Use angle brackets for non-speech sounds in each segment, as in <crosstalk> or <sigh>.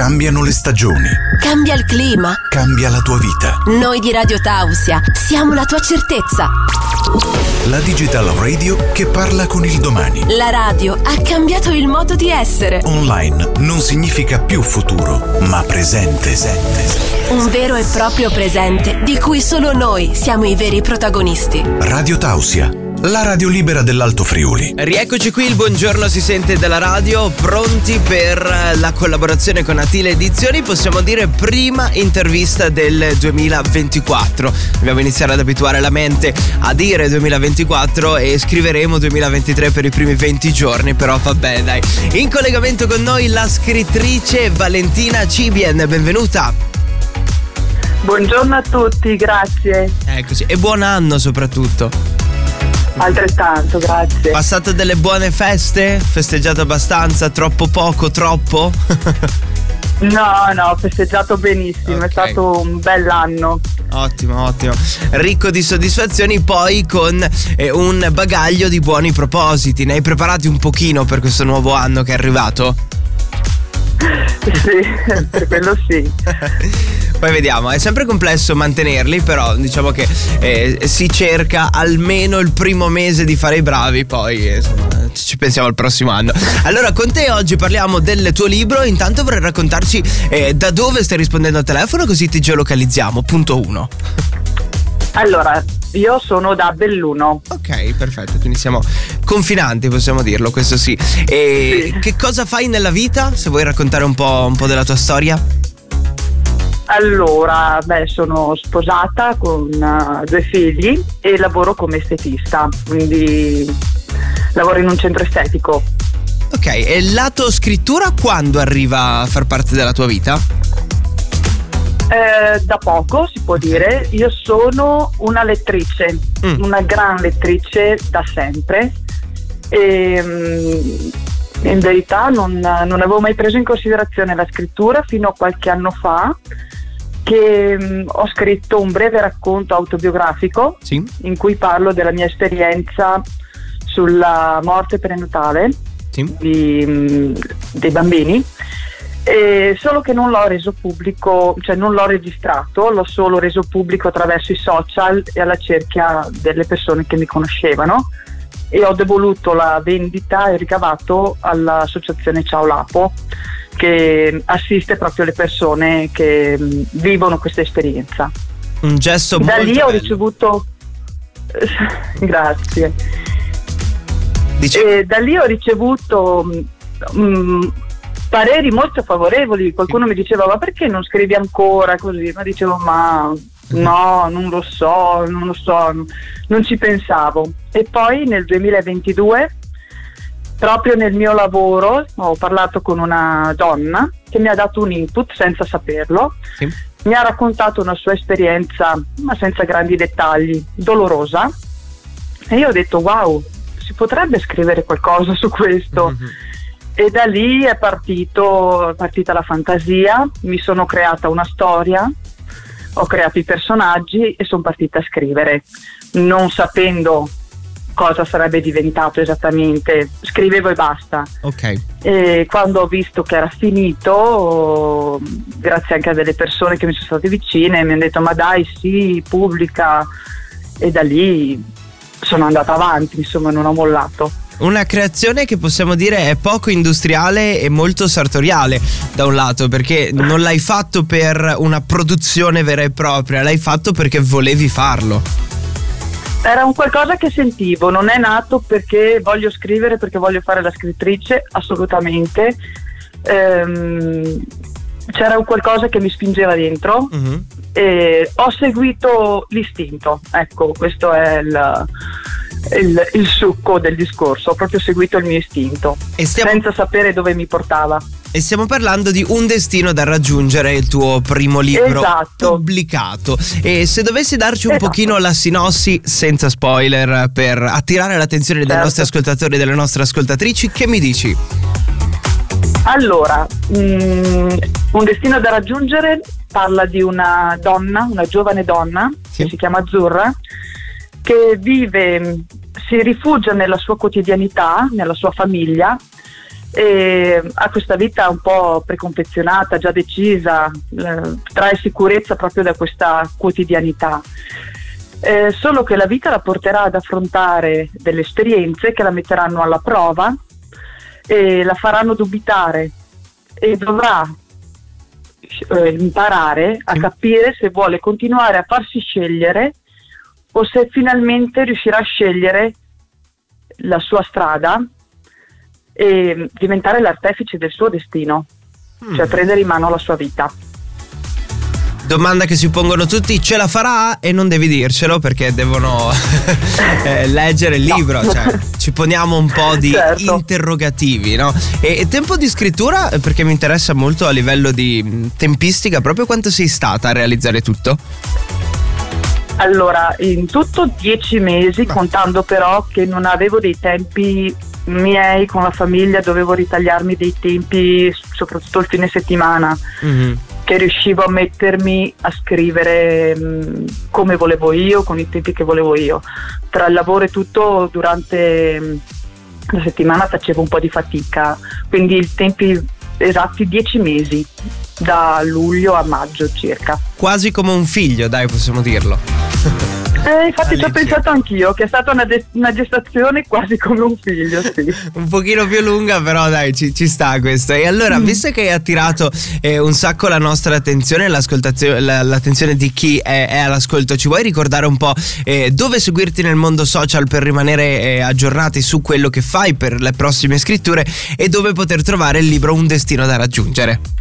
Cambiano le stagioni. Cambia il clima. Cambia la tua vita. Noi di Radio Tausia siamo la tua certezza. La Digital Radio che parla con il domani. La radio ha cambiato il modo di essere. Online non significa più futuro, ma presente. Un vero e proprio presente di cui solo noi siamo i veri protagonisti. Radio Tausia la radio libera dell'Alto Friuli. Rieccoci qui, il buongiorno si sente dalla radio, pronti per la collaborazione con Atile Edizioni, possiamo dire prima intervista del 2024. Dobbiamo iniziare ad abituare la mente a dire 2024 e scriveremo 2023 per i primi 20 giorni, però va bene dai. In collegamento con noi la scrittrice Valentina Cibien, benvenuta. Buongiorno a tutti, grazie. Eccoci, e buon anno soprattutto. Altrettanto, grazie. Passato delle buone feste? Festeggiato abbastanza? Troppo poco? Troppo? <laughs> no, no, ho festeggiato benissimo, okay. è stato un bell'anno. Ottimo, ottimo. Ricco di soddisfazioni, poi con eh, un bagaglio di buoni propositi. Ne hai preparati un pochino per questo nuovo anno che è arrivato? Sì, per quello sì. <laughs> Poi vediamo, è sempre complesso mantenerli, però diciamo che eh, si cerca almeno il primo mese di fare i bravi, poi eh, insomma ci pensiamo al prossimo anno. Allora, con te oggi parliamo del tuo libro. Intanto vorrei raccontarci eh, da dove stai rispondendo al telefono, così ti geolocalizziamo. Punto 1. Allora, io sono da Belluno. Ok, perfetto, quindi siamo confinanti, possiamo dirlo, questo sì. E sì. che cosa fai nella vita? Se vuoi raccontare un po', un po della tua storia? Allora, beh, sono sposata con uh, due figli e lavoro come estetista, quindi lavoro in un centro estetico. Ok, e il lato scrittura quando arriva a far parte della tua vita? Eh, da poco si può dire, io sono una lettrice, mm. una gran lettrice da sempre e mm, in verità non, non, avevo mai preso in considerazione la scrittura fino a qualche anno fa che mh, mm, ho scritto un breve racconto autobiografico sì. in cui parlo della mia esperienza sulla morte prenatale sì. di, mh, mm, dei bambini. Eh, solo che non l'ho reso pubblico, cioè non l'ho registrato, l'ho solo reso pubblico attraverso i social e alla cerchia delle persone che mi conoscevano e ho devoluto la vendita e il ricavato all'associazione Ciao Lapo che assiste proprio le persone che mm, vivono questa esperienza. Un gesto da molto lì bello. ho ricevuto <laughs> grazie. da lì ho ricevuto mh, mm, pareri molto favorevoli. Qualcuno mi diceva: Ma perché non scrivi ancora così? Ma dicevo: Ma no, non lo so, non lo so, non ci pensavo. E poi nel 2022 proprio nel mio lavoro ho parlato con una donna che mi ha dato un input senza saperlo. Sì. Mi ha raccontato una sua esperienza, ma senza grandi dettagli, dolorosa. E io ho detto: Wow, si potrebbe scrivere qualcosa su questo. Mm-hmm. E da lì è, partito, è partita la fantasia, mi sono creata una storia, ho creato i personaggi e sono partita a scrivere, non sapendo cosa sarebbe diventato esattamente, scrivevo e basta. Ok. E quando ho visto che era finito, grazie anche a delle persone che mi sono state vicine, mi hanno detto ma dai sì, pubblica e da lì sono andata avanti, insomma non ho mollato. Una creazione che possiamo dire è poco industriale e molto sartoriale da un lato, perché non l'hai fatto per una produzione vera e propria, l'hai fatto perché volevi farlo. Era un qualcosa che sentivo, non è nato perché voglio scrivere, perché voglio fare la scrittrice, assolutamente. Ehm, c'era un qualcosa che mi spingeva dentro uh-huh. e ho seguito l'istinto, ecco, questo è il, il, il, succo del discorso, ho proprio seguito il mio istinto, stiamo... senza sapere dove mi portava. E stiamo parlando di Un destino da raggiungere, il tuo primo libro esatto. pubblicato. E se dovessi darci un esatto. pochino la sinossi, senza spoiler, per attirare l'attenzione certo. dei nostri ascoltatori e delle nostre ascoltatrici, che mi dici? Allora, um, Un destino da raggiungere parla di una donna, una giovane donna, sì. che si chiama Azzurra, che vive, si rifugia nella sua quotidianità, nella sua famiglia, e ha questa vita un po' preconfezionata, già decisa, eh, trae sicurezza proprio da questa quotidianità. Eh, solo che la vita la porterà ad affrontare delle esperienze che la metteranno alla prova e la faranno dubitare e dovrà eh, imparare a capire se vuole continuare a farsi scegliere o se finalmente riuscirà a scegliere la sua strada e diventare l'artefice del suo destino, mm. cioè prendere in mano la sua vita. Domanda che si pongono tutti, ce la farà? E non devi dircelo perché devono <laughs> eh, leggere il libro, no. cioè <laughs> ci poniamo un po' di certo. interrogativi, no? E, e, tempo di scrittura, perché mi interessa molto a livello di mm, tempistica, proprio quanto sei stata a realizzare tutto? Allora, in tutto dieci mesi, Beh. contando però che non avevo dei tempi miei con la famiglia, dovevo ritagliarmi dei tempi, soprattutto il fine settimana. Mm-hmm che riuscivo a mettermi a scrivere mh, mm, come volevo io, con i tempi che volevo io. Tra il lavoro e tutto durante mh, mm, la settimana facevo un po' di fatica, quindi i tempi esatti dieci mesi, da luglio a maggio circa. Quasi come un figlio, dai, possiamo dirlo. Eh, infatti ci ho pensato anch'io, che è stata una, de- una, gestazione quasi come un figlio, sì. <laughs> un pochino più lunga, però dai, ci, ci sta questo. E allora, mm. visto che hai attirato eh, un sacco la nostra attenzione, l'attenzione di chi è, è, all'ascolto, ci vuoi ricordare un po' eh, dove seguirti nel mondo social per rimanere eh, aggiornati su quello che fai per le prossime scritture e dove poter trovare il libro Un destino da raggiungere?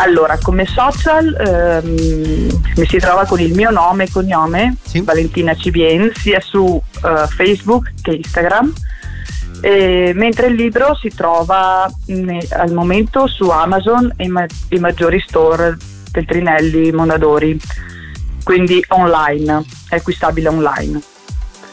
Allora, come social ehm, mi si trova con il mio nome e cognome, sì. Valentina Cibien, sia su uh, Facebook che Instagram. E, mentre il libro si trova ne, al momento su Amazon e ma- i maggiori store Feltrinelli, Mondadori, quindi online, è acquistabile online.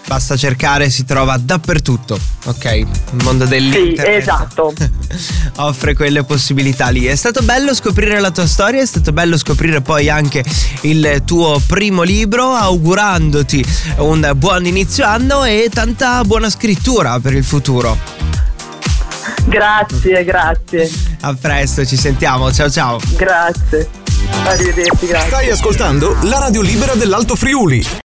Basta cercare, si trova dappertutto. Ok, il mondo dell'internet. Sì, esatto. <laughs> offre quelle possibilità lì. È stato bello scoprire la tua storia, è stato bello scoprire poi anche il tuo primo libro, augurandoti un buon inizio anno e tanta buona scrittura per il futuro. Grazie, grazie. A presto, ci sentiamo. Ciao ciao. Grazie. Arrivederci, grazie. Stai ascoltando la radio libera dell'Alto Friuli.